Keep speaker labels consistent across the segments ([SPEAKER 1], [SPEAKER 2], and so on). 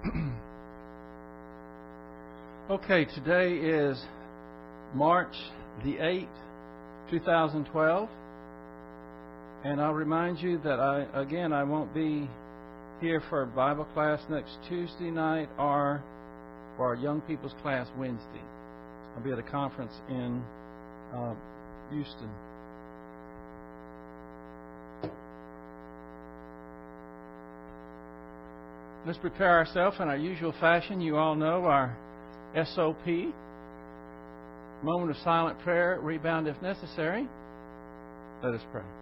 [SPEAKER 1] okay, today is March the 8th, 2012. And I'll remind you that I, again, I won't be here for Bible class next Tuesday night or for our young people's class Wednesday. I'll be at a conference in uh, Houston. Let's prepare ourselves in our usual fashion. You all know our SOP moment of silent prayer, rebound if necessary. Let us pray.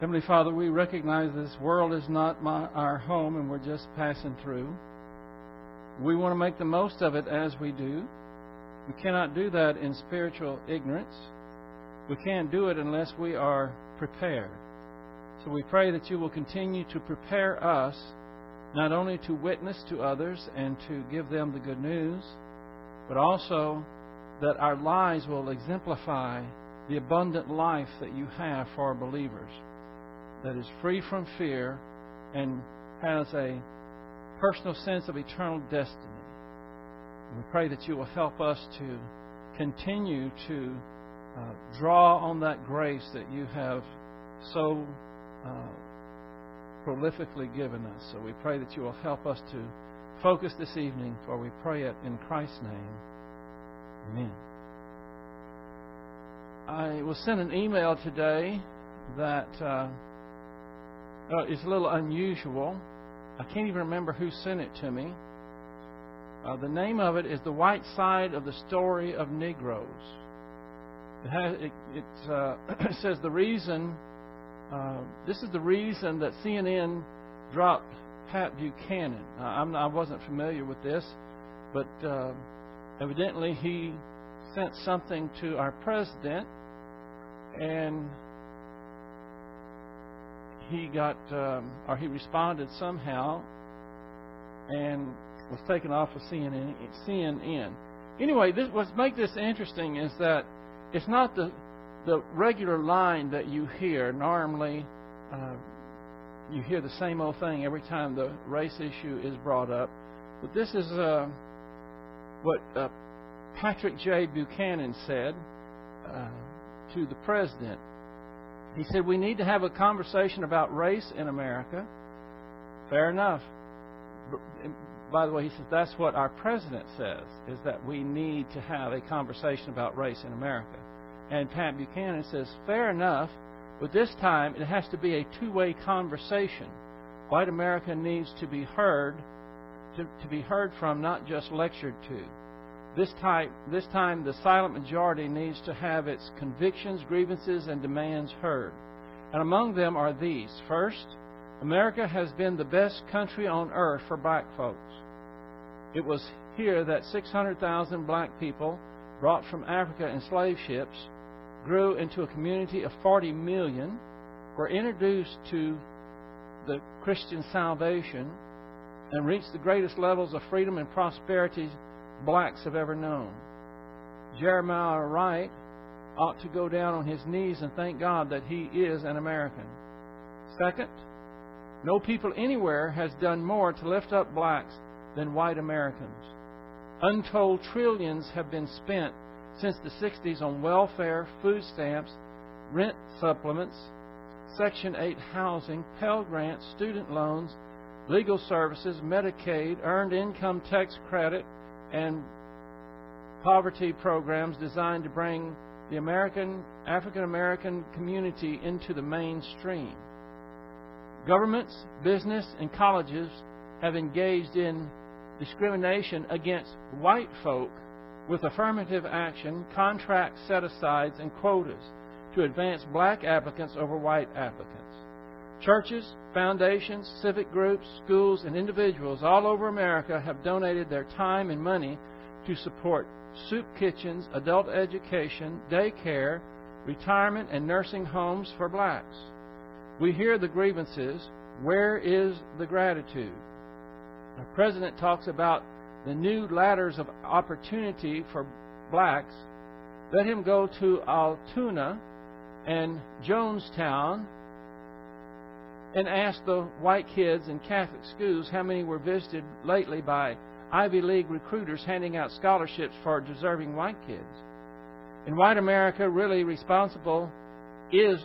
[SPEAKER 1] Heavenly Father, we recognize this world is not my, our home and we're just passing through. We want to make the most of it as we do. We cannot do that in spiritual ignorance. We can't do it unless we are prepared. So we pray that you will continue to prepare us not only to witness to others and to give them the good news, but also that our lives will exemplify the abundant life that you have for believers that is free from fear and has a personal sense of eternal destiny. And we pray that you will help us to continue to uh, draw on that grace that you have so uh, prolifically given us. So we pray that you will help us to focus this evening, for we pray it in Christ's name. Amen. I was sent an email today that. Uh, uh, is a little unusual. I can't even remember who sent it to me. Uh, the name of it is The White Side of the Story of Negroes. It, has, it, uh, it says the reason, uh, this is the reason that CNN dropped Pat Buchanan. I'm, I was not familiar with this, but uh, evidently he sent something to our president, and he got, um, or he responded somehow and was taken off of CNN. CNN. Anyway, this, what makes this interesting is that it's not the the regular line that you hear. Normally, uh, you hear the same old thing every time the race issue is brought up. But this is uh, what uh, Patrick J. Buchanan said uh, to the president he said, We need to have a conversation about race in America. Fair enough. By the way, he says that's what our president says, is that we need to have a conversation about race in America. And Pat Buchanan says, Fair enough, but this time it has to be a two way conversation. White America needs to be heard, to, to be heard from, not just lectured to. This, type, this time, the silent majority needs to have its convictions, grievances, and demands heard. And among them are these. First, America has been the best country on earth for black folks. It was here that 600,000 black people, brought from Africa in slave ships, grew into a community of 40 million, were introduced to the Christian salvation, and reached the greatest levels of freedom and prosperity blacks have ever known. Jeremiah Wright ought to go down on his knees and thank God that he is an American. Second, no people anywhere has done more to lift up blacks than white Americans. Untold trillions have been spent since the 60s on welfare, food stamps, rent supplements, Section 8 housing, Pell Grants, student loans, legal services, Medicaid, earned income tax credit, and poverty programs designed to bring the American African American community into the mainstream. Governments, business, and colleges have engaged in discrimination against white folk with affirmative action, contract set asides, and quotas to advance black applicants over white applicants. Churches, foundations, civic groups, schools, and individuals all over America have donated their time and money to support soup kitchens, adult education, daycare, retirement, and nursing homes for blacks. We hear the grievances, Where is the gratitude? The president talks about the new ladders of opportunity for blacks. Let him go to Altoona and Johnstown and ask the white kids in Catholic schools how many were visited lately by Ivy League recruiters handing out scholarships for deserving white kids. In white America, really responsible is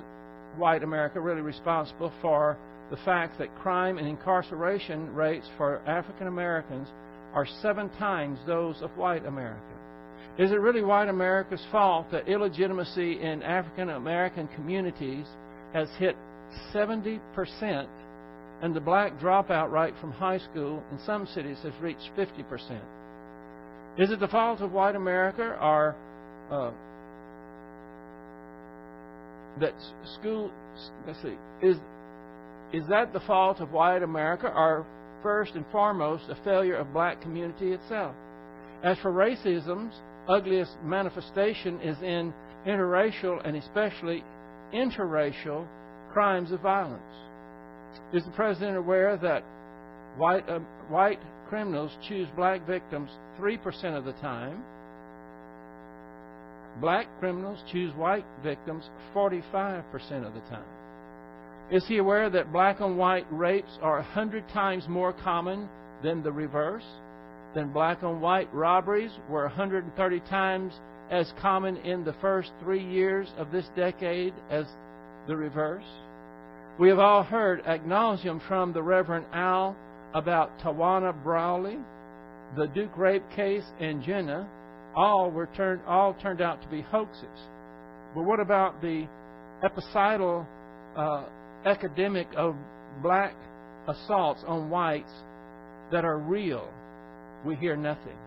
[SPEAKER 1] white America really responsible for the fact that crime and incarceration rates for African Americans are seven times those of white America? Is it really white America's fault that illegitimacy in African American communities has hit 70% and the black dropout rate from high school in some cities has reached 50%? Is it the fault of white America or uh, that school? Let's see. Is is that the fault of white America or first and foremost a failure of black community itself? As for racism's ugliest manifestation is in interracial and especially interracial crimes of violence. Is the president aware that white uh, white criminals choose black victims 3% of the time? Black criminals choose white victims 45% of the time. Is he aware that black on white rapes are a hundred times more common than the reverse? Than black on white robberies were 130 times as common in the first three years of this decade as the reverse? We have all heard acknowledgement from the Reverend Al about Tawana Brawley, the Duke rape case, and Jena. All were turned all turned out to be hoaxes. But what about the epicidal uh, epidemic of black assaults on whites that are real, we hear nothing.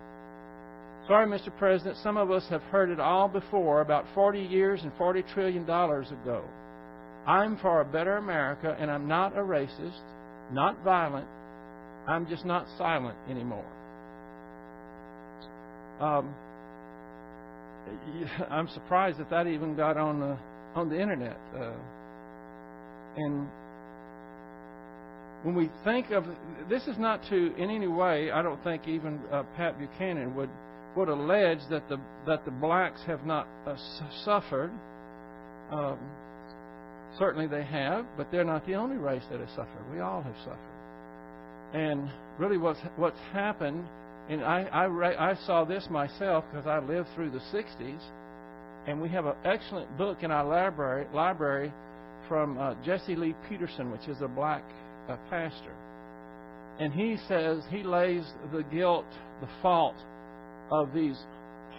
[SPEAKER 1] Sorry, Mr. President, some of us have heard it all before about 40 years and $40 trillion ago. I'm for a better America, and I'm not a racist, not violent. I'm just not silent anymore. Um, I'm surprised that that even got on the on the internet. Uh, and when we think of this, is not to in any way. I don't think even uh, Pat Buchanan would would allege that the that the blacks have not uh, suffered. Um, certainly they have, but they're not the only race that has suffered. We all have suffered. And really, what's what's happened, and I I, I saw this myself because I lived through the '60s, and we have an excellent book in our library library from uh, Jesse Lee Peterson, which is a black uh, pastor. And he says he lays the guilt, the fault of these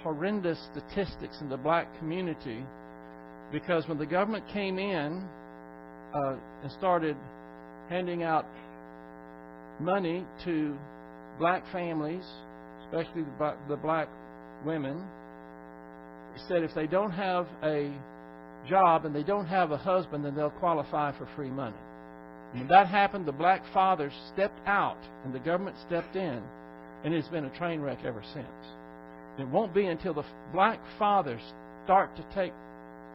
[SPEAKER 1] horrendous statistics in the black community because when the government came in uh, and started handing out money to black families, especially the, black women, said if they don't have a job and they don't have a husband, then they'll qualify for free money. When that happened, the black fathers stepped out and the government stepped in, and it's been a train wreck ever since. It won't be until the black fathers start to take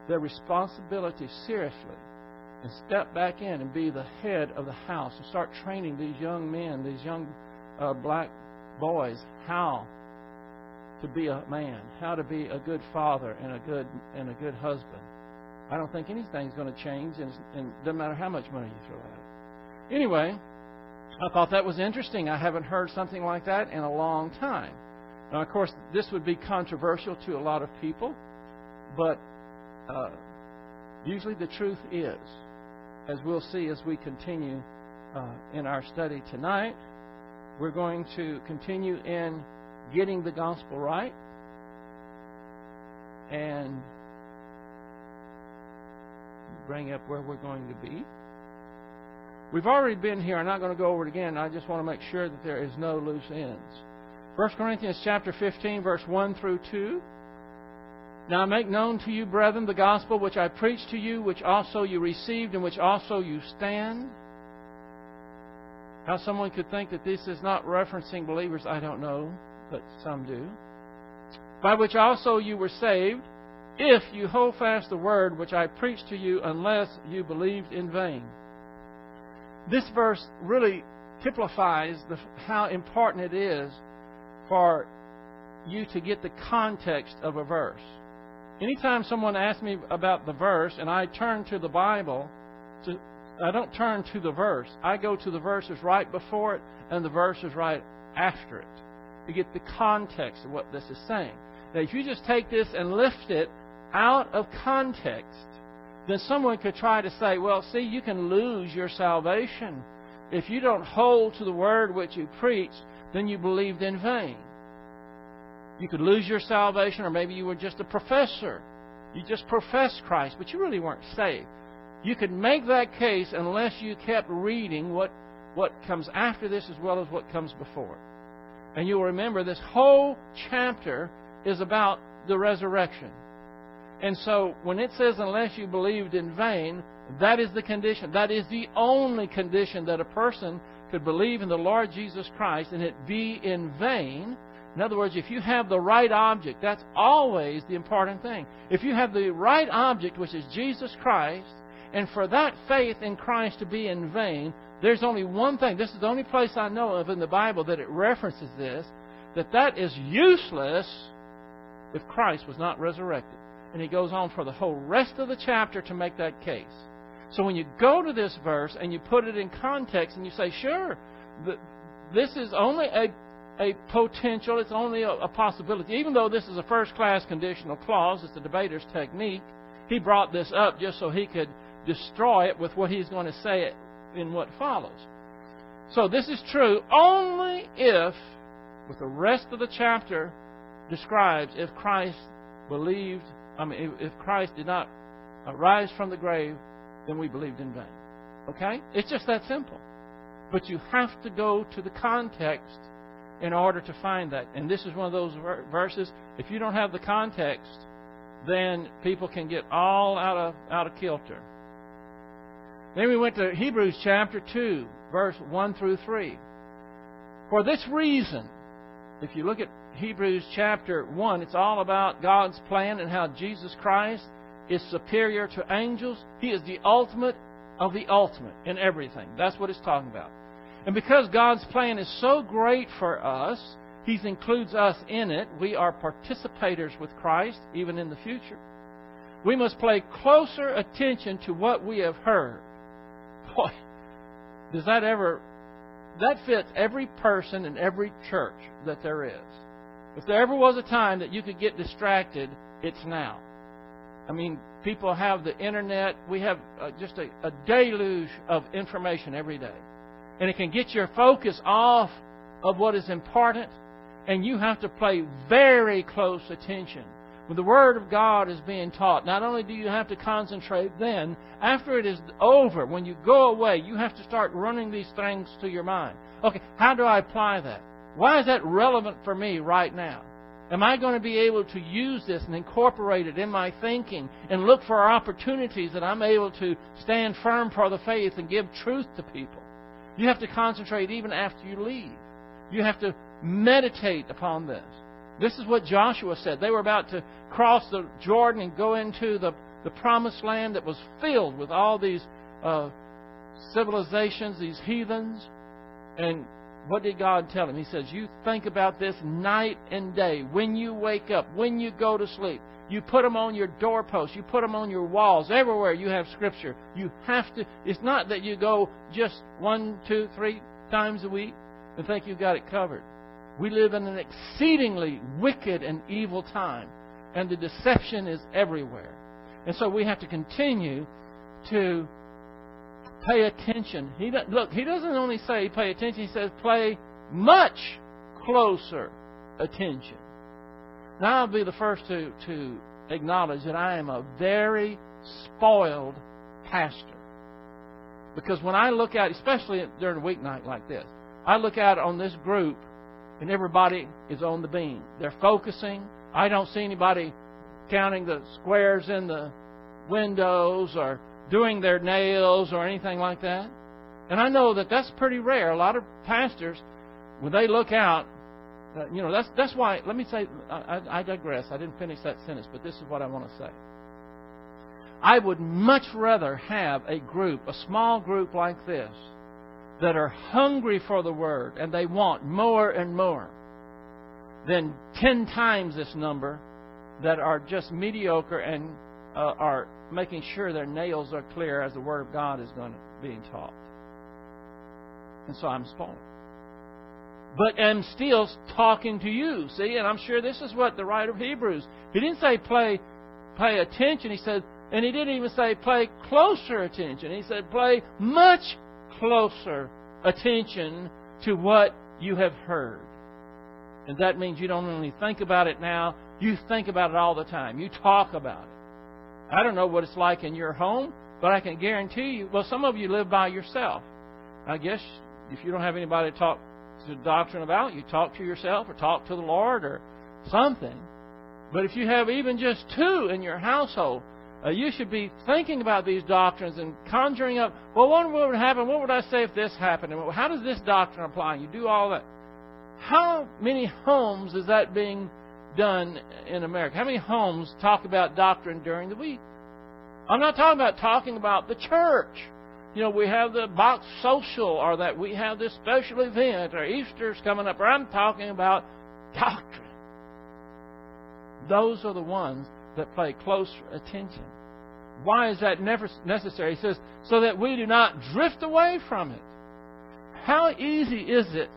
[SPEAKER 1] their responsibility seriously and step back in and be the head of the house and start training these young men, these young uh, black boys, how to be a man, how to be a good father and a good and a good husband. I don't think anything's going to change, and, and doesn't matter how much money you throw at it. Anyway, I thought that was interesting. I haven't heard something like that in a long time. Now, of course, this would be controversial to a lot of people, but uh, usually the truth is, as we'll see as we continue uh, in our study tonight, we're going to continue in getting the gospel right and bring up where we're going to be. We've already been here. I'm not going to go over it again. I just want to make sure that there is no loose ends. 1 Corinthians chapter 15, verse 1 through 2. Now I make known to you, brethren, the gospel which I preached to you, which also you received, and which also you stand. How someone could think that this is not referencing believers, I don't know, but some do. By which also you were saved if you hold fast the word which I preached to you, unless you believed in vain. this verse really typifies the, how important it is for you to get the context of a verse. Anytime someone asks me about the verse and I turn to the Bible, to, I don't turn to the verse. I go to the verses right before it and the verses right after it to get the context of what this is saying. Now, if you just take this and lift it out of context, then someone could try to say, well, see, you can lose your salvation. If you don't hold to the word which you preach, then you believed in vain. You could lose your salvation, or maybe you were just a professor. You just professed Christ, but you really weren't saved. You could make that case unless you kept reading what, what comes after this as well as what comes before. And you'll remember this whole chapter is about the resurrection. And so when it says, unless you believed in vain, that is the condition. That is the only condition that a person could believe in the Lord Jesus Christ and it be in vain in other words, if you have the right object, that's always the important thing. If you have the right object, which is Jesus Christ, and for that faith in Christ to be in vain, there's only one thing. This is the only place I know of in the Bible that it references this, that that is useless if Christ was not resurrected. And he goes on for the whole rest of the chapter to make that case. So when you go to this verse and you put it in context and you say, sure, this is only a a potential, it's only a, a possibility. Even though this is a first class conditional clause, it's the debater's technique, he brought this up just so he could destroy it with what he's going to say in what follows. So this is true only if, with the rest of the chapter describes, if Christ believed, I mean, if Christ did not rise from the grave, then we believed in vain. Okay? It's just that simple. But you have to go to the context in order to find that. And this is one of those verses. If you don't have the context, then people can get all out of out of kilter. Then we went to Hebrews chapter 2, verse 1 through 3. For this reason, if you look at Hebrews chapter 1, it's all about God's plan and how Jesus Christ is superior to angels. He is the ultimate of the ultimate in everything. That's what it's talking about. And because God's plan is so great for us, He includes us in it. We are participators with Christ, even in the future. We must pay closer attention to what we have heard. Boy, does that ever. That fits every person in every church that there is. If there ever was a time that you could get distracted, it's now. I mean, people have the internet. We have uh, just a, a deluge of information every day and it can get your focus off of what is important, and you have to pay very close attention. When the Word of God is being taught, not only do you have to concentrate then, after it is over, when you go away, you have to start running these things to your mind. Okay, how do I apply that? Why is that relevant for me right now? Am I going to be able to use this and incorporate it in my thinking and look for opportunities that I'm able to stand firm for the faith and give truth to people? You have to concentrate even after you leave. You have to meditate upon this. This is what Joshua said. They were about to cross the Jordan and go into the, the promised land that was filled with all these uh, civilizations, these heathens. And what did God tell him? He says, You think about this night and day. When you wake up, when you go to sleep, you put them on your doorposts. You put them on your walls. Everywhere you have Scripture. You have to. It's not that you go just one, two, three times a week and think you've got it covered. We live in an exceedingly wicked and evil time, and the deception is everywhere. And so we have to continue to pay attention. He look. He doesn't only say pay attention. He says play much closer attention. Now, I'll be the first to, to acknowledge that I am a very spoiled pastor. Because when I look out, especially during a weeknight like this, I look out on this group and everybody is on the beam. They're focusing. I don't see anybody counting the squares in the windows or doing their nails or anything like that. And I know that that's pretty rare. A lot of pastors, when they look out, uh, you know, that's, that's why, let me say, I, I digress. I didn't finish that sentence, but this is what I want to say. I would much rather have a group, a small group like this, that are hungry for the Word and they want more and more than 10 times this number that are just mediocre and uh, are making sure their nails are clear as the Word of God is going to being taught. And so I'm spoiled. But am still talking to you. See, and I'm sure this is what the writer of Hebrews. He didn't say play pay attention. He said, and he didn't even say play closer attention. He said play much closer attention to what you have heard. And that means you don't only think about it now, you think about it all the time. You talk about it. I don't know what it's like in your home, but I can guarantee you, well, some of you live by yourself. I guess if you don't have anybody to talk to doctrine about, you talk to yourself or talk to the Lord or something. But if you have even just two in your household, uh, you should be thinking about these doctrines and conjuring up, well, what would happen? What would I say if this happened? And how does this doctrine apply? And You do all that. How many homes is that being done in America? How many homes talk about doctrine during the week? I'm not talking about talking about the church. You know, we have the box social or that we have this special event or Easter's coming up, or I'm talking about doctrine. Those are the ones that pay close attention. Why is that necessary? He says, so that we do not drift away from it. How easy is it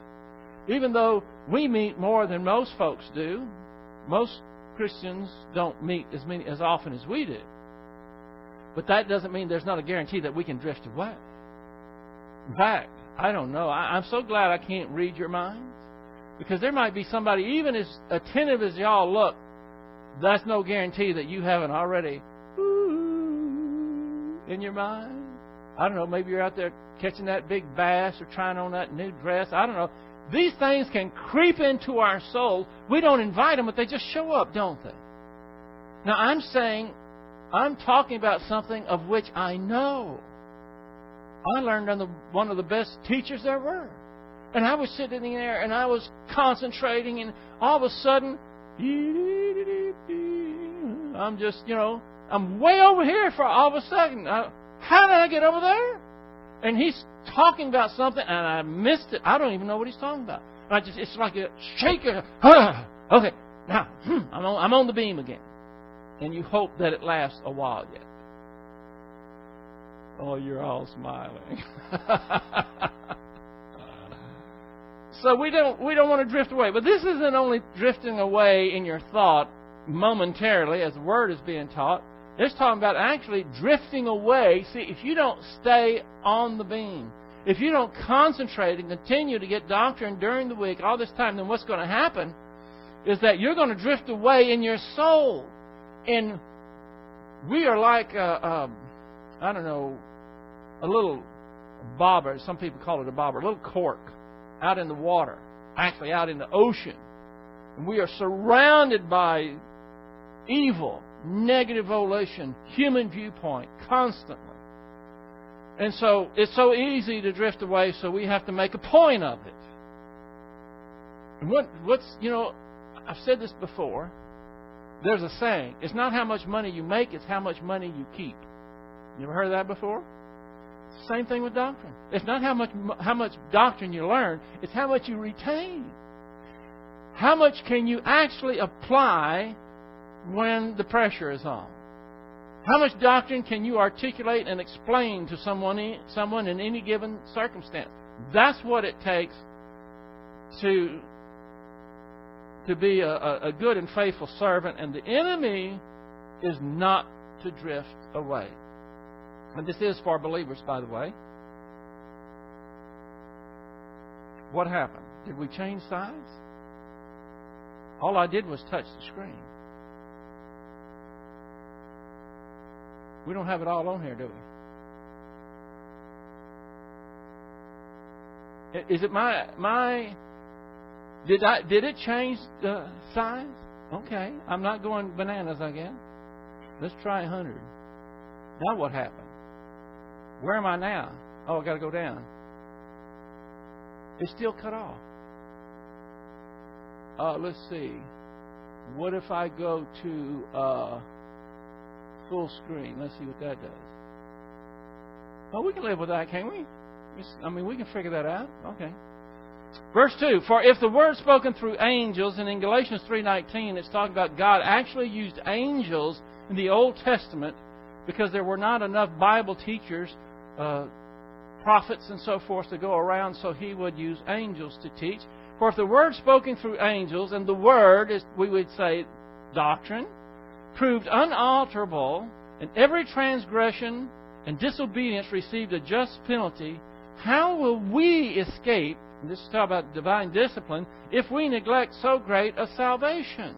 [SPEAKER 1] even though we meet more than most folks do, most Christians don't meet as many as often as we do. But that doesn't mean there's not a guarantee that we can drift away. In fact, I don't know. I, I'm so glad I can't read your minds. Because there might be somebody, even as attentive as y'all look, that's no guarantee that you haven't already in your mind. I don't know, maybe you're out there catching that big bass or trying on that new dress. I don't know. These things can creep into our soul. We don't invite them, but they just show up, don't they? Now, I'm saying, I'm talking about something of which I know. I learned under one of the best teachers there were. And I was sitting there and I was concentrating, and all of a sudden, I'm just, you know, I'm way over here for all of a sudden. How did I get over there? And he's talking about something, and I missed it. I don't even know what he's talking about. I just, it's like a shaker. okay, now hmm, I'm on, I'm on the beam again, and you hope that it lasts a while yet. Oh, you're all smiling. so we don't we don't want to drift away. But this isn't only drifting away in your thought momentarily as the word is being taught. It's talking about actually drifting away. See, if you don't stay on the beam, if you don't concentrate and continue to get doctrine during the week all this time, then what's going to happen is that you're going to drift away in your soul. And we are like, a, a, I don't know, a little bobber. Some people call it a bobber, a little cork out in the water, actually out in the ocean. And we are surrounded by evil negative volition, human viewpoint, constantly. And so it's so easy to drift away, so we have to make a point of it. And what, what's, you know, I've said this before. There's a saying it's not how much money you make, it's how much money you keep. You ever heard of that before? Same thing with doctrine. It's not how much, how much doctrine you learn, it's how much you retain. How much can you actually apply when the pressure is on? How much doctrine can you articulate and explain to someone, someone in any given circumstance? That's what it takes to, to be a, a good and faithful servant. And the enemy is not to drift away. And this is for believers, by the way. What happened? Did we change sides? All I did was touch the screen. We don't have it all on here, do we? Is it my my? Did I did it change the size? Okay, I'm not going bananas again. Let's try hundred. Now what happened? Where am I now? Oh, I got to go down. It's still cut off. Uh, let's see. What if I go to uh, full screen. Let's see what that does. Well, we can live with that, can't we? I mean, we can figure that out. Okay. Verse 2, For if the word spoken through angels, and in Galatians 3.19 it's talking about God actually used angels in the Old Testament because there were not enough Bible teachers, uh, prophets and so forth to go around, so he would use angels to teach. For if the word spoken through angels, and the word is, we would say, doctrine, proved unalterable, and every transgression and disobedience received a just penalty, how will we escape, this is talking about divine discipline, if we neglect so great a salvation?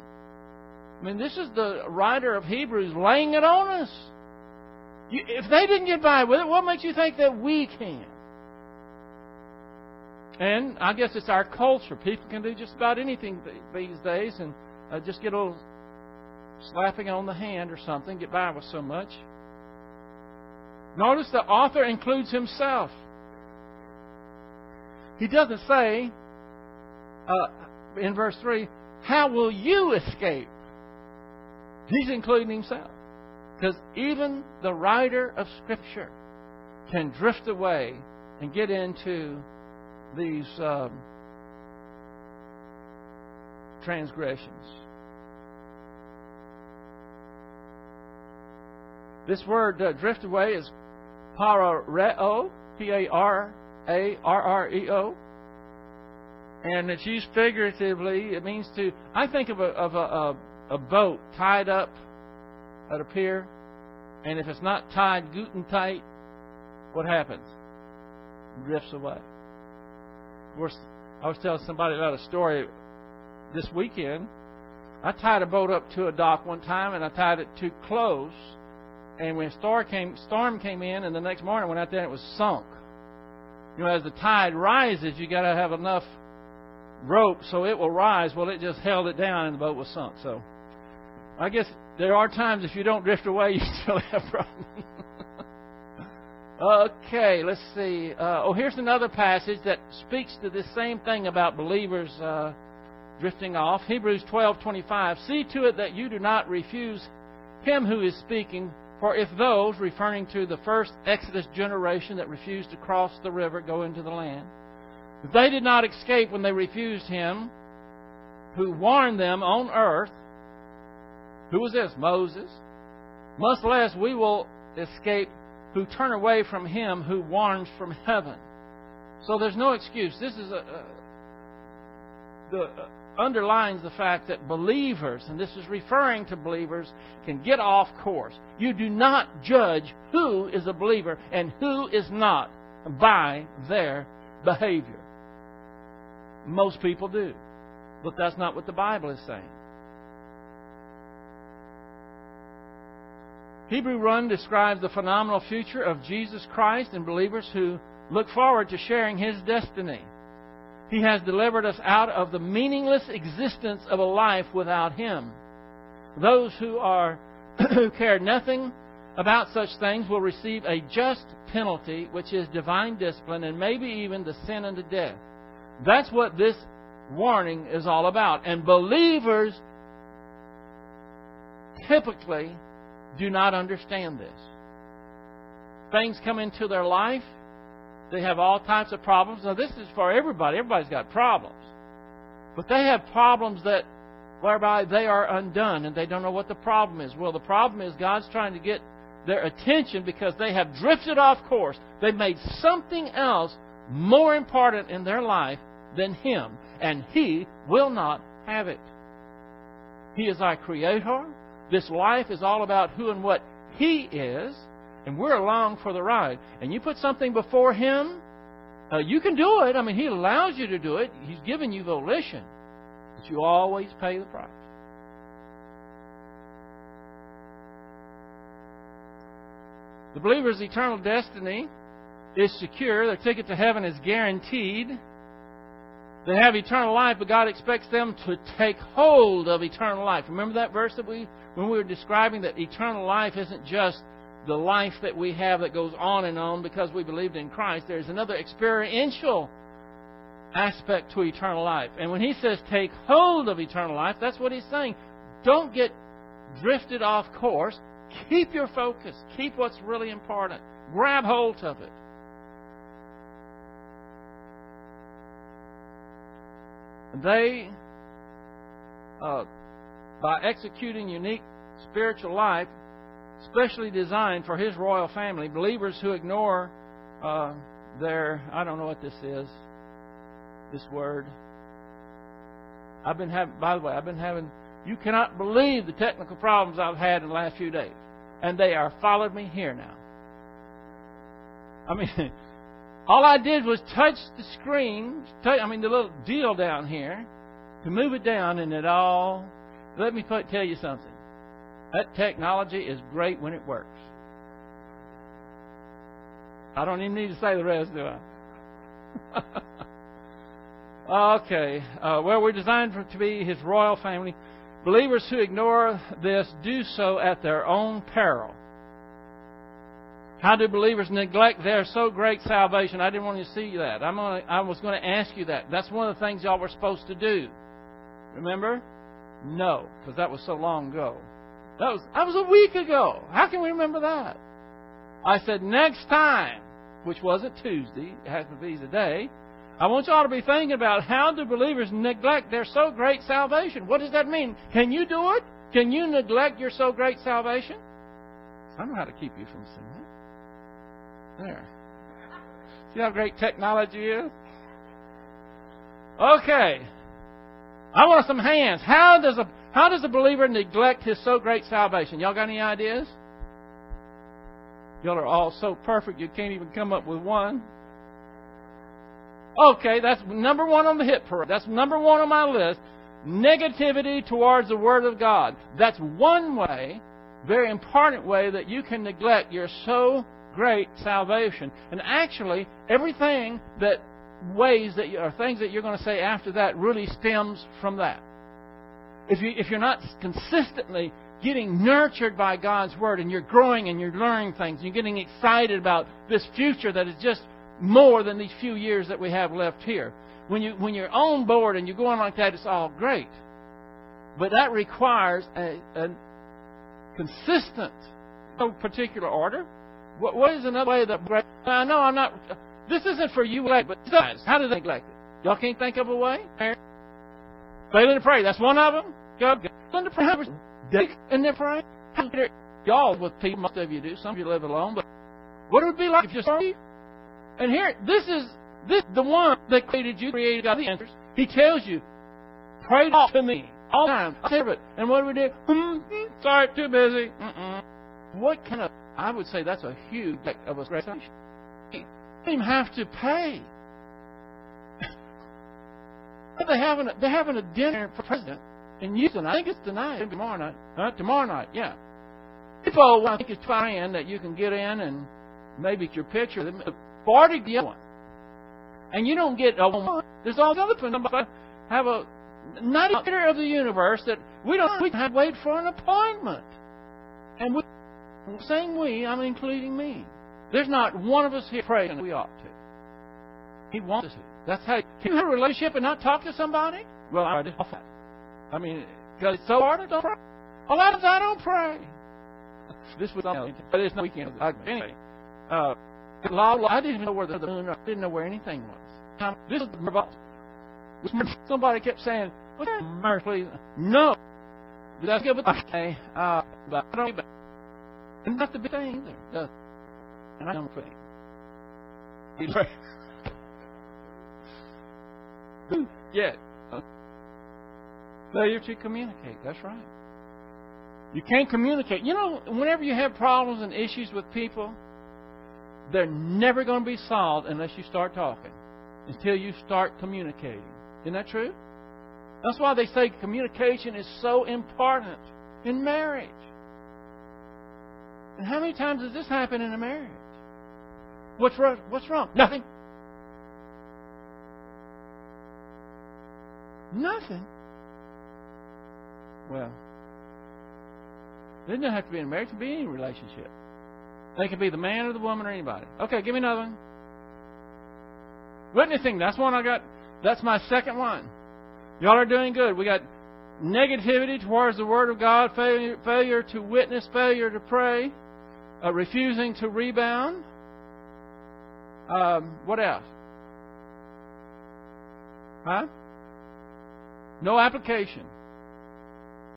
[SPEAKER 1] I mean, this is the writer of Hebrews laying it on us. You, if they didn't get by with it, what makes you think that we can? And I guess it's our culture. People can do just about anything these days and uh, just get a little slapping on the hand or something, get by with so much. Notice the author includes himself. He doesn't say uh, in verse 3, How will you escape? He's including himself. Because even the writer of Scripture can drift away and get into these um, transgressions. This word uh, drift away is pararreo, P A R A R R E O. And it's used figuratively. It means to. I think of a, of a, a, a boat tied up at a pier, and if it's not tied guten tight, what happens? It drifts away. Of course, I was telling somebody about a story this weekend. I tied a boat up to a dock one time, and I tied it too close and when storm came, storm came in, and the next morning I went out there and it was sunk. You know, as the tide rises, you got to have enough rope so it will rise. Well, it just held it down, and the boat was sunk. So, I guess there are times if you don't drift away, you still have problems. okay, let's see. Uh, oh, here's another passage that speaks to this same thing about believers uh, drifting off. Hebrews 12:25. See to it that you do not refuse him who is speaking. For if those, referring to the first Exodus generation that refused to cross the river, go into the land, if they did not escape when they refused him, who warned them on earth, who was this? Moses. Much less we will escape who turn away from him who warns from heaven. So there's no excuse. This is a, a the underlines the fact that believers, and this is referring to believers, can get off course. You do not judge who is a believer and who is not by their behavior. Most people do. But that's not what the Bible is saying. Hebrews 1 describes the phenomenal future of Jesus Christ and believers who look forward to sharing his destiny. He has delivered us out of the meaningless existence of a life without Him. Those who are who care nothing about such things will receive a just penalty, which is divine discipline and maybe even the sin unto death. That's what this warning is all about. And believers typically do not understand this. Things come into their life they have all types of problems. Now, this is for everybody. Everybody's got problems. But they have problems that whereby they are undone and they don't know what the problem is. Well, the problem is God's trying to get their attention because they have drifted off course. They've made something else more important in their life than Him, and He will not have it. He is our Creator. This life is all about who and what He is and we're along for the ride, and you put something before Him, uh, you can do it. I mean, He allows you to do it. He's given you volition, but you always pay the price. The believer's eternal destiny is secure. Their ticket to heaven is guaranteed. They have eternal life, but God expects them to take hold of eternal life. Remember that verse that we, when we were describing that eternal life isn't just the life that we have that goes on and on because we believed in Christ, there's another experiential aspect to eternal life. And when he says take hold of eternal life, that's what he's saying. Don't get drifted off course. Keep your focus. Keep what's really important. Grab hold of it. They, uh, by executing unique spiritual life, specially designed for His royal family, believers who ignore uh, their, I don't know what this is, this word. I've been having, by the way, I've been having, you cannot believe the technical problems I've had in the last few days. And they are followed me here now. I mean, all I did was touch the screen, touch, I mean, the little deal down here, to move it down, and it all. Let me put, tell you something. That technology is great when it works. I don't even need to say the rest, do I? okay. Uh, well, we're designed for, to be His royal family. Believers who ignore this do so at their own peril. How do believers neglect their so great salvation? I didn't want to see that. I'm I was going to ask you that. That's one of the things y'all were supposed to do. Remember? No, because that was so long ago. That was that was a week ago. How can we remember that? I said next time, which wasn't Tuesday, it happened to be today. I want you all to be thinking about how do believers neglect their so great salvation? What does that mean? Can you do it? Can you neglect your so great salvation? I know how to keep you from sinning. There. See how great technology is? Okay. I want some hands. How does a how does a believer neglect his so great salvation? Y'all got any ideas? Y'all are all so perfect you can't even come up with one. Okay, that's number one on the hit parade. That's number one on my list. Negativity towards the Word of God. That's one way, very important way, that you can neglect your so great salvation. And actually, everything that ways that you, or things that you're going to say after that really stems from that. If you if you're not consistently getting nurtured by God's word and you're growing and you're learning things, and you're getting excited about this future that is just more than these few years that we have left here. When you when you're on board and you're going like that, it's all great. But that requires a, a consistent, no particular order. What, what is another way that I know I'm not this isn't for you, but how do they neglect it? Y'all can't think of a way? Failing to pray. That's one of them. God, failing to pray. Dig and then pray. Y'all with people, most of you do. Some of you live alone, but what would it be like if you started? And here, this is this the one that created you, created God the answers. He tells you, pray to me all the time. I'll it. And what do we do? Hmm, hmm, sorry, too busy. Mm-mm. What kind of? I would say that's a huge of a great don't even have to pay. They're having a, they're having a dinner for president in Houston. I think it's tonight, tomorrow night. Uh, tomorrow night, yeah. People, I think it's fine that you can get in and maybe get your picture. Forty the other one, and you don't get a one. There's all the other people have a not a leader of the universe that we don't we have to wait for an appointment. And we, saying we, I'm including me. There's not one of us here praying we ought to. He wants us to. That's how. you Can you have a relationship and not talk to somebody? Well, I just I mean, because it's so hard to don't pray. A lot of times I don't pray. This was something, but it's no weekend. Anyway, uh, I didn't know where the moon. I didn't know where anything was. This is somebody kept saying, "Mercy, please." No, that's good. But okay, uh, but I don't. And not the big thing either. And I don't think. Yet. Failure to communicate. That's right. You can't communicate. You know, whenever you have problems and issues with people, they're never going to be solved unless you start talking, until you start communicating. Isn't that true? That's why they say communication is so important in marriage. And how many times does this happen in a marriage? What's wrong? What's wrong? Nothing. Nothing. Well, they don't have to be in marriage. to be any relationship. They can be the man or the woman or anybody. Okay, give me another one. Witnessing. That's one I got. That's my second one. Y'all are doing good. We got negativity towards the Word of God, failure, failure to witness, failure to pray, uh, refusing to rebound, um, what else? Huh? No application.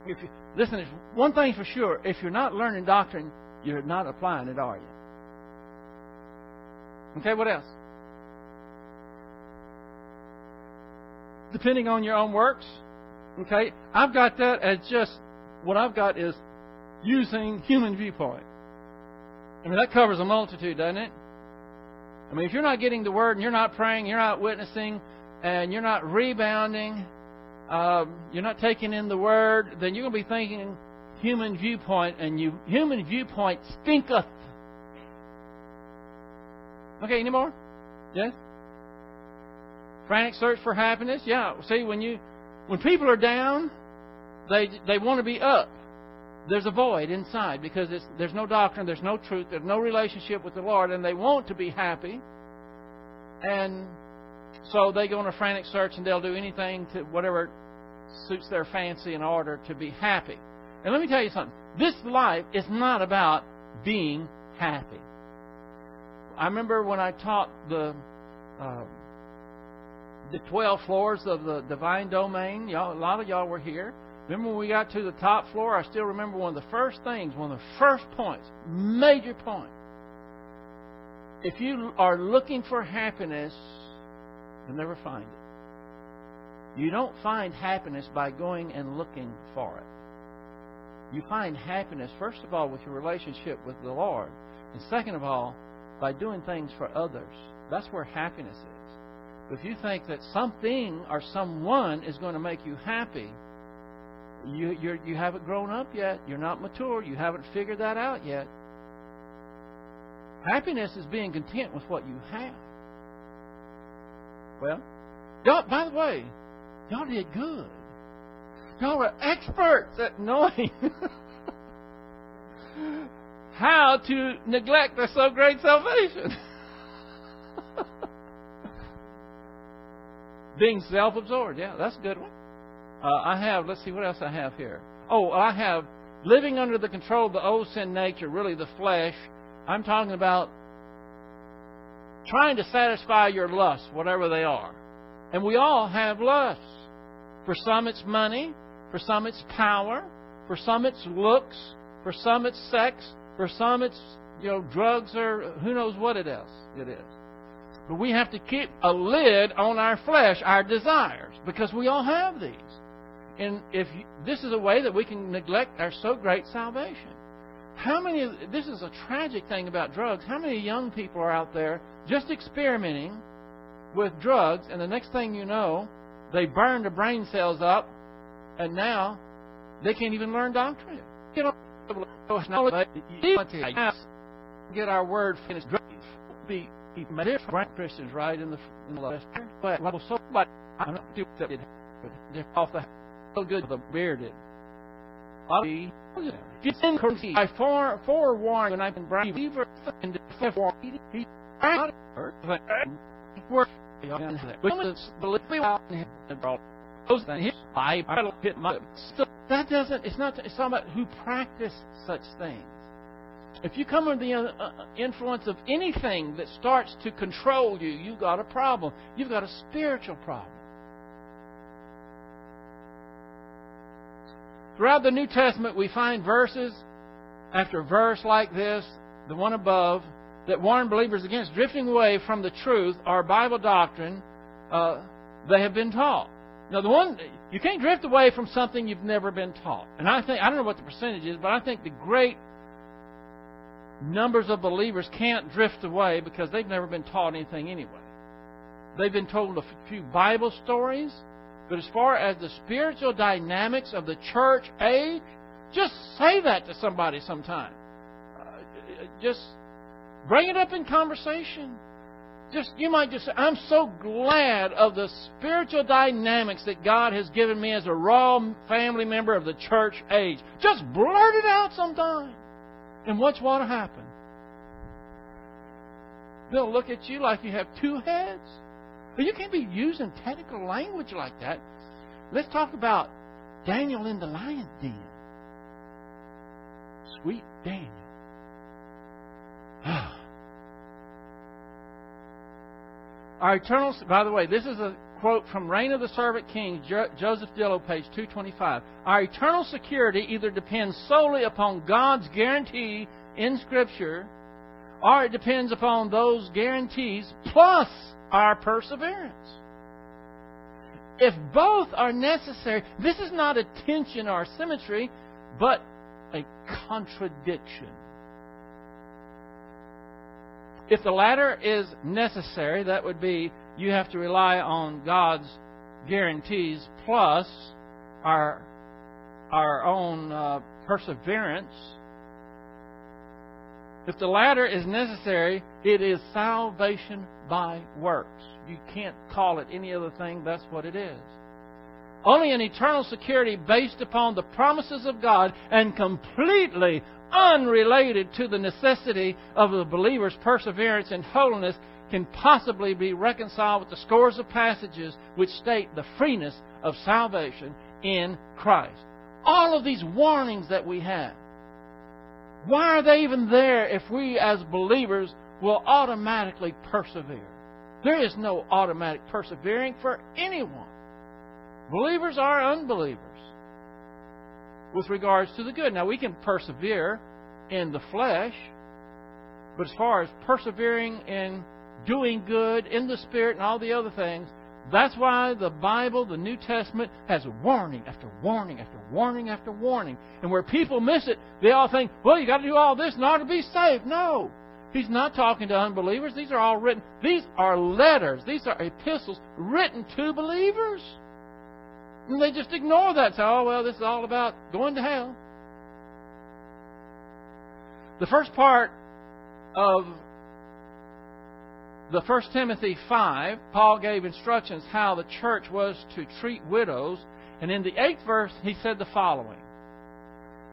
[SPEAKER 1] You, listen, one thing for sure: if you're not learning doctrine, you're not applying it, are you? Okay, what else? Depending on your own works. Okay, I've got that as just what I've got is using human viewpoint. I mean, that covers a multitude, doesn't it? I mean, if you're not getting the word and you're not praying, you're not witnessing, and you're not rebounding, um, you're not taking in the word, then you're going to be thinking human viewpoint, and you human viewpoint stinketh. Okay, any more? Yes. Frantic search for happiness. Yeah. See, when you when people are down, they they want to be up. There's a void inside because there's no doctrine, there's no truth, there's no relationship with the Lord, and they want to be happy. And so they go on a frantic search and they'll do anything to whatever suits their fancy in order to be happy. And let me tell you something. This life is not about being happy. I remember when I taught the uh, the 12 floors of the divine domain. Y'all, a lot of y'all were here. Remember when we got to the top floor? I still remember one of the first things, one of the first points, major point. If you are looking for happiness, you'll never find it. You don't find happiness by going and looking for it. You find happiness, first of all, with your relationship with the Lord, and second of all, by doing things for others. That's where happiness is. If you think that something or someone is going to make you happy, you you're, you haven't grown up yet. You're not mature. You haven't figured that out yet. Happiness is being content with what you have. Well, y'all, by the way, y'all did good. Y'all are experts at knowing how to neglect a so great salvation. Being self absorbed, yeah, that's a good one. Uh, I have, let's see what else I have here. Oh, I have living under the control of the old sin nature, really the flesh. I'm talking about trying to satisfy your lusts, whatever they are. And we all have lusts. For some it's money, for some it's power, for some it's looks, for some it's sex, for some it's you know drugs or who knows what it is. It is. But we have to keep a lid on our flesh, our desires, because we all have these. And if you, this is a way that we can neglect our so great salvation. How many, this is a tragic thing about drugs. How many young people are out there just experimenting with drugs, and the next thing you know, they burn the brain cells up, and now they can't even learn doctrine. Oh, you know, get our word finished. Be Christians right in the in the last. But so but I'm not they're off the so good the bearded. It's in courtesy. I fore forewarn when I've been believer and forewarn he work that doesn't it's not it's talking about who practice such things. If you come under the uh, uh, influence of anything that starts to control you, you've got a problem. You've got a spiritual problem. Throughout the New Testament, we find verses after verse like this, the one above, that warn believers against drifting away from the truth or Bible doctrine uh, they have been taught. Now, the one you can't drift away from something you've never been taught. And I think I don't know what the percentage is, but I think the great numbers of believers can't drift away because they've never been taught anything anyway. They've been told a few Bible stories, but as far as the spiritual dynamics of the church age, just say that to somebody sometime. Uh, just bring it up in conversation. Just you might just say, I'm so glad of the spiritual dynamics that God has given me as a royal family member of the church age. Just blurt it out sometime. And what's going to happen? They'll look at you like you have two heads. But you can't be using technical language like that. Let's talk about Daniel in the lion's den. Sweet Daniel. Ah. Our eternal, by the way, this is a quote from Reign of the Servant King, jo- Joseph Dillow, page 225. Our eternal security either depends solely upon God's guarantee in Scripture, or it depends upon those guarantees plus our perseverance. If both are necessary, this is not a tension or symmetry, but a contradiction. If the latter is necessary, that would be you have to rely on God's guarantees plus our our own uh, perseverance. If the latter is necessary, it is salvation by works. You can't call it any other thing. That's what it is. Only an eternal security based upon the promises of God and completely unrelated to the necessity of the believer's perseverance and holiness can possibly be reconciled with the scores of passages which state the freeness of salvation in Christ. All of these warnings that we have, why are they even there if we as believers will automatically persevere? There is no automatic persevering for anyone. Believers are unbelievers with regards to the good. Now, we can persevere in the flesh, but as far as persevering in doing good in the Spirit and all the other things, that's why the Bible, the New Testament, has warning after warning after warning after warning. And where people miss it, they all think, well, you got to do all this in order to be saved. No. He's not talking to unbelievers. These are all written. These are letters. These are epistles written to believers. And they just ignore that. Say, oh, well, this is all about going to hell. The first part of the 1 Timothy 5, Paul gave instructions how the church was to treat widows. And in the eighth verse, he said the following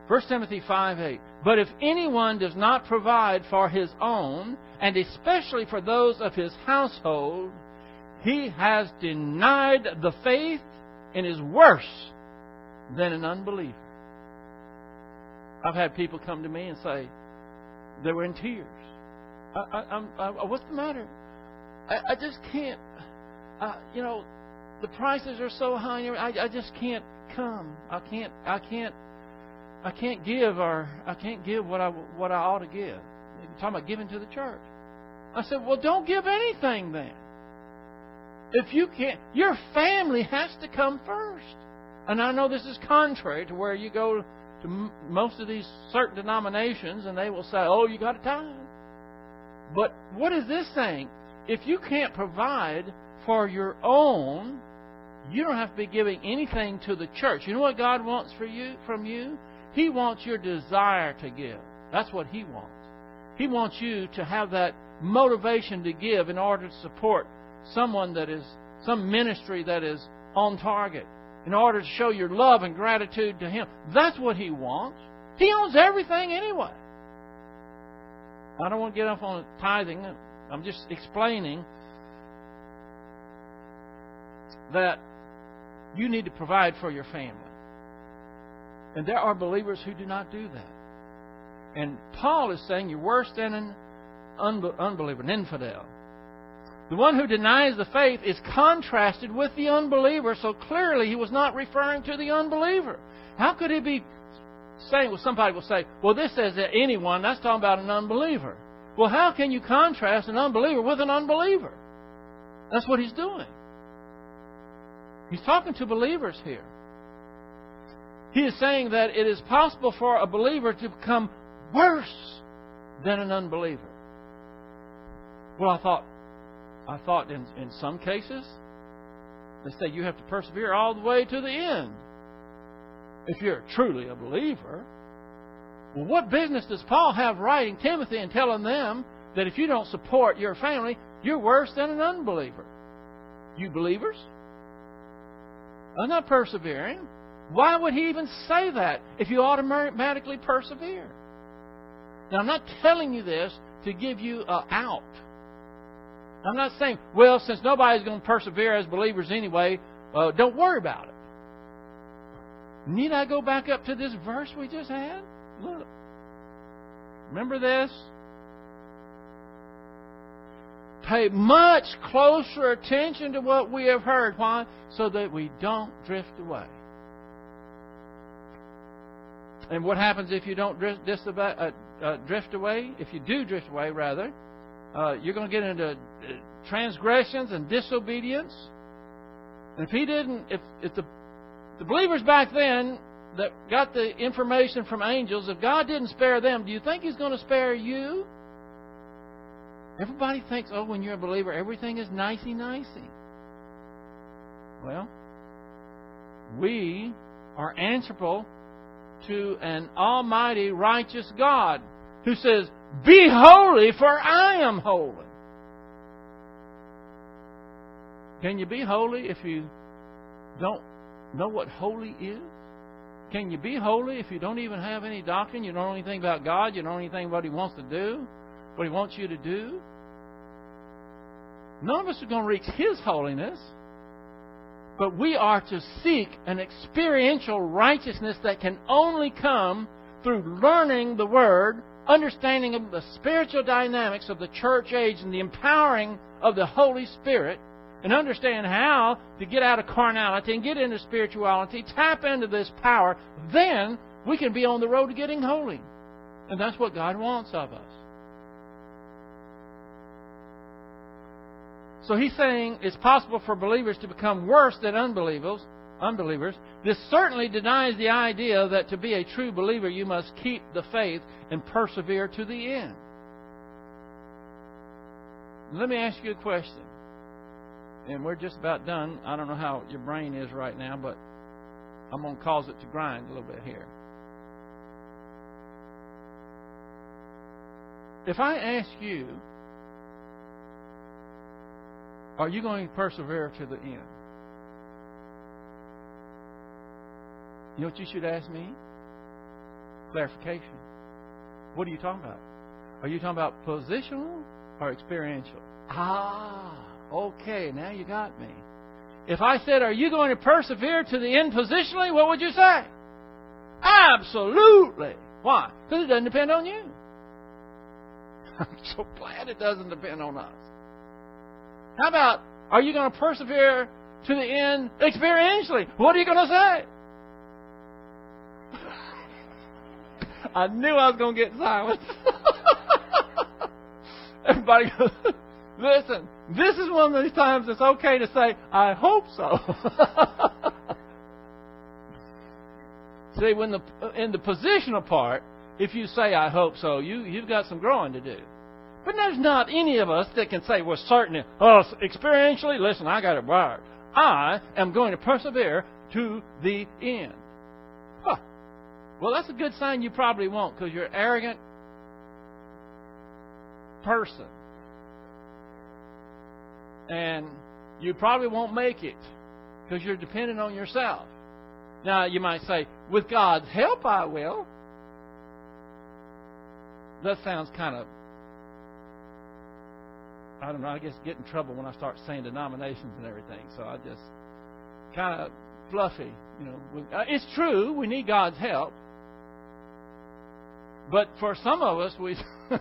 [SPEAKER 1] 1 Timothy 5 8. But if anyone does not provide for his own, and especially for those of his household, he has denied the faith and is worse than an unbeliever. I've had people come to me and say they were in tears. I, I, I, what's the matter? I, just can't. you know, the prices are so high. I, I just can't come. I can't. I can't. I can't give or I can't give what I what I ought to give. You're talking about giving to the church. I said, well, don't give anything then. If you can't, your family has to come first. And I know this is contrary to where you go to most of these certain denominations and they will say, oh, you got a tithe. But what is this saying? If you can't provide for your own, you don't have to be giving anything to the church. You know what God wants for you from you? He wants your desire to give. That's what He wants. He wants you to have that motivation to give in order to support someone that is, some ministry that is on target, in order to show your love and gratitude to Him. That's what He wants. He owns everything anyway. I don't want to get off on tithing. I'm just explaining that you need to provide for your family. And there are believers who do not do that. And Paul is saying you're worse than an unbeliever, an infidel. The one who denies the faith is contrasted with the unbeliever, so clearly he was not referring to the unbeliever. How could he be saying, well, somebody will say, well, this says that anyone, that's talking about an unbeliever. Well, how can you contrast an unbeliever with an unbeliever? That's what he's doing. He's talking to believers here. He is saying that it is possible for a believer to become worse than an unbeliever. Well, I thought, I thought in, in some cases, they say you have to persevere all the way to the end. If you're truly a believer. Well, what business does Paul have writing Timothy and telling them that if you don't support your family, you're worse than an unbeliever? You believers? I'm not persevering. Why would he even say that if you automatically persevere? Now, I'm not telling you this to give you a out. I'm not saying, well, since nobody's going to persevere as believers anyway, uh, don't worry about it. Need I go back up to this verse we just had? Look. Remember this? pay much closer attention to what we have heard. Why? So that we don't drift away. And what happens if you don't drift, uh, uh, drift away? If you do drift away, rather, uh, you're going to get into uh, transgressions and disobedience. And if he didn't, if, if the, the believers back then that got the information from angels, if God didn't spare them, do you think He's going to spare you? Everybody thinks, oh, when you're a believer, everything is nicey nicey. Well, we are answerable to an almighty righteous God who says, Be holy, for I am holy. Can you be holy if you don't know what holy is? Can you be holy if you don't even have any doctrine? You don't know anything about God? You don't know anything about what He wants to do? What He wants you to do? None of us are going to reach His holiness. But we are to seek an experiential righteousness that can only come through learning the Word, understanding the spiritual dynamics of the church age, and the empowering of the Holy Spirit, and understand how to get out of carnality and get into spirituality, tap into this power, then we can be on the road to getting holy. And that's what God wants of us. So he's saying it's possible for believers to become worse than unbelievers. Unbelievers. This certainly denies the idea that to be a true believer you must keep the faith and persevere to the end. Let me ask you a question. And we're just about done. I don't know how your brain is right now, but I'm going to cause it to grind a little bit here. If I ask you are you going to persevere to the end? You know what you should ask me? Clarification. What are you talking about? Are you talking about positional or experiential? Ah, okay, now you got me. If I said, Are you going to persevere to the end positionally? What would you say? Absolutely. Why? Because it doesn't depend on you. I'm so glad it doesn't depend on us. How about, are you going to persevere to the end experientially? What are you going to say? I knew I was going to get silent. Everybody goes, listen, this is one of these times it's okay to say, I hope so. See, when the in the positional part, if you say I hope so, you you've got some growing to do. But there's not any of us that can say with certainty, oh, experientially, listen, I got it wired. I am going to persevere to the end. Huh. Well, that's a good sign you probably won't because you're an arrogant person. And you probably won't make it because you're dependent on yourself. Now, you might say, with God's help, I will. That sounds kind of I don't know, I guess get in trouble when I start saying denominations and everything. So I just kind of fluffy, you know. Uh, it's true, we need God's help. But for some of us, we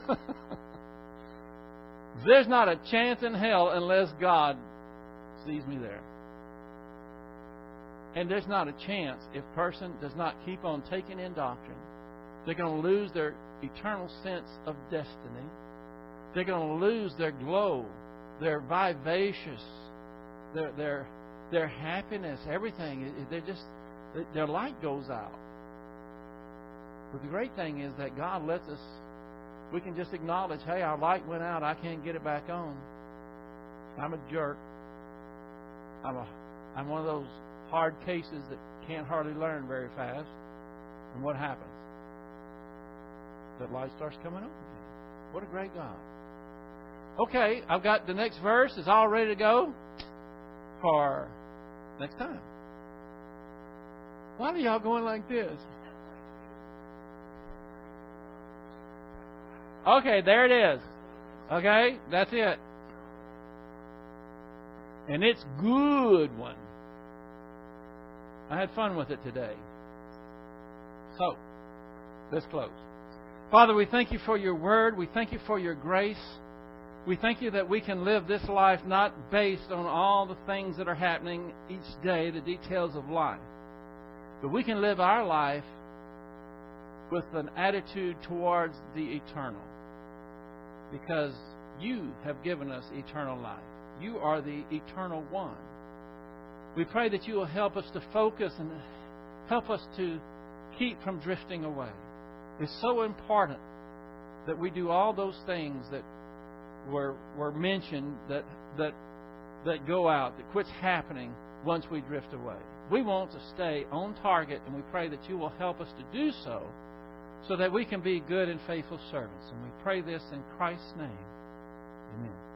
[SPEAKER 1] there's not a chance in hell unless God sees me there. And there's not a chance if person does not keep on taking in doctrine. They're going to lose their eternal sense of destiny they're going to lose their glow, their vivacious, their their their happiness, everything. They just their light goes out. But the great thing is that God lets us. We can just acknowledge, hey, our light went out. I can't get it back on. I'm a jerk. I'm a I'm one of those hard cases that can't hardly learn very fast. And what happens? That light starts coming on again. What a great God. Okay, I've got the next verse. It's all ready to go for next time. Why are y'all going like this? Okay, there it is. Okay, that's it. And it's good one. I had fun with it today. So, let's close. Father, we thank you for your word. We thank you for your grace. We thank you that we can live this life not based on all the things that are happening each day, the details of life, but we can live our life with an attitude towards the eternal. Because you have given us eternal life. You are the eternal one. We pray that you will help us to focus and help us to keep from drifting away. It's so important that we do all those things that were were mentioned that that that go out, that quits happening once we drift away. We want to stay on target and we pray that you will help us to do so so that we can be good and faithful servants. And we pray this in Christ's name. Amen.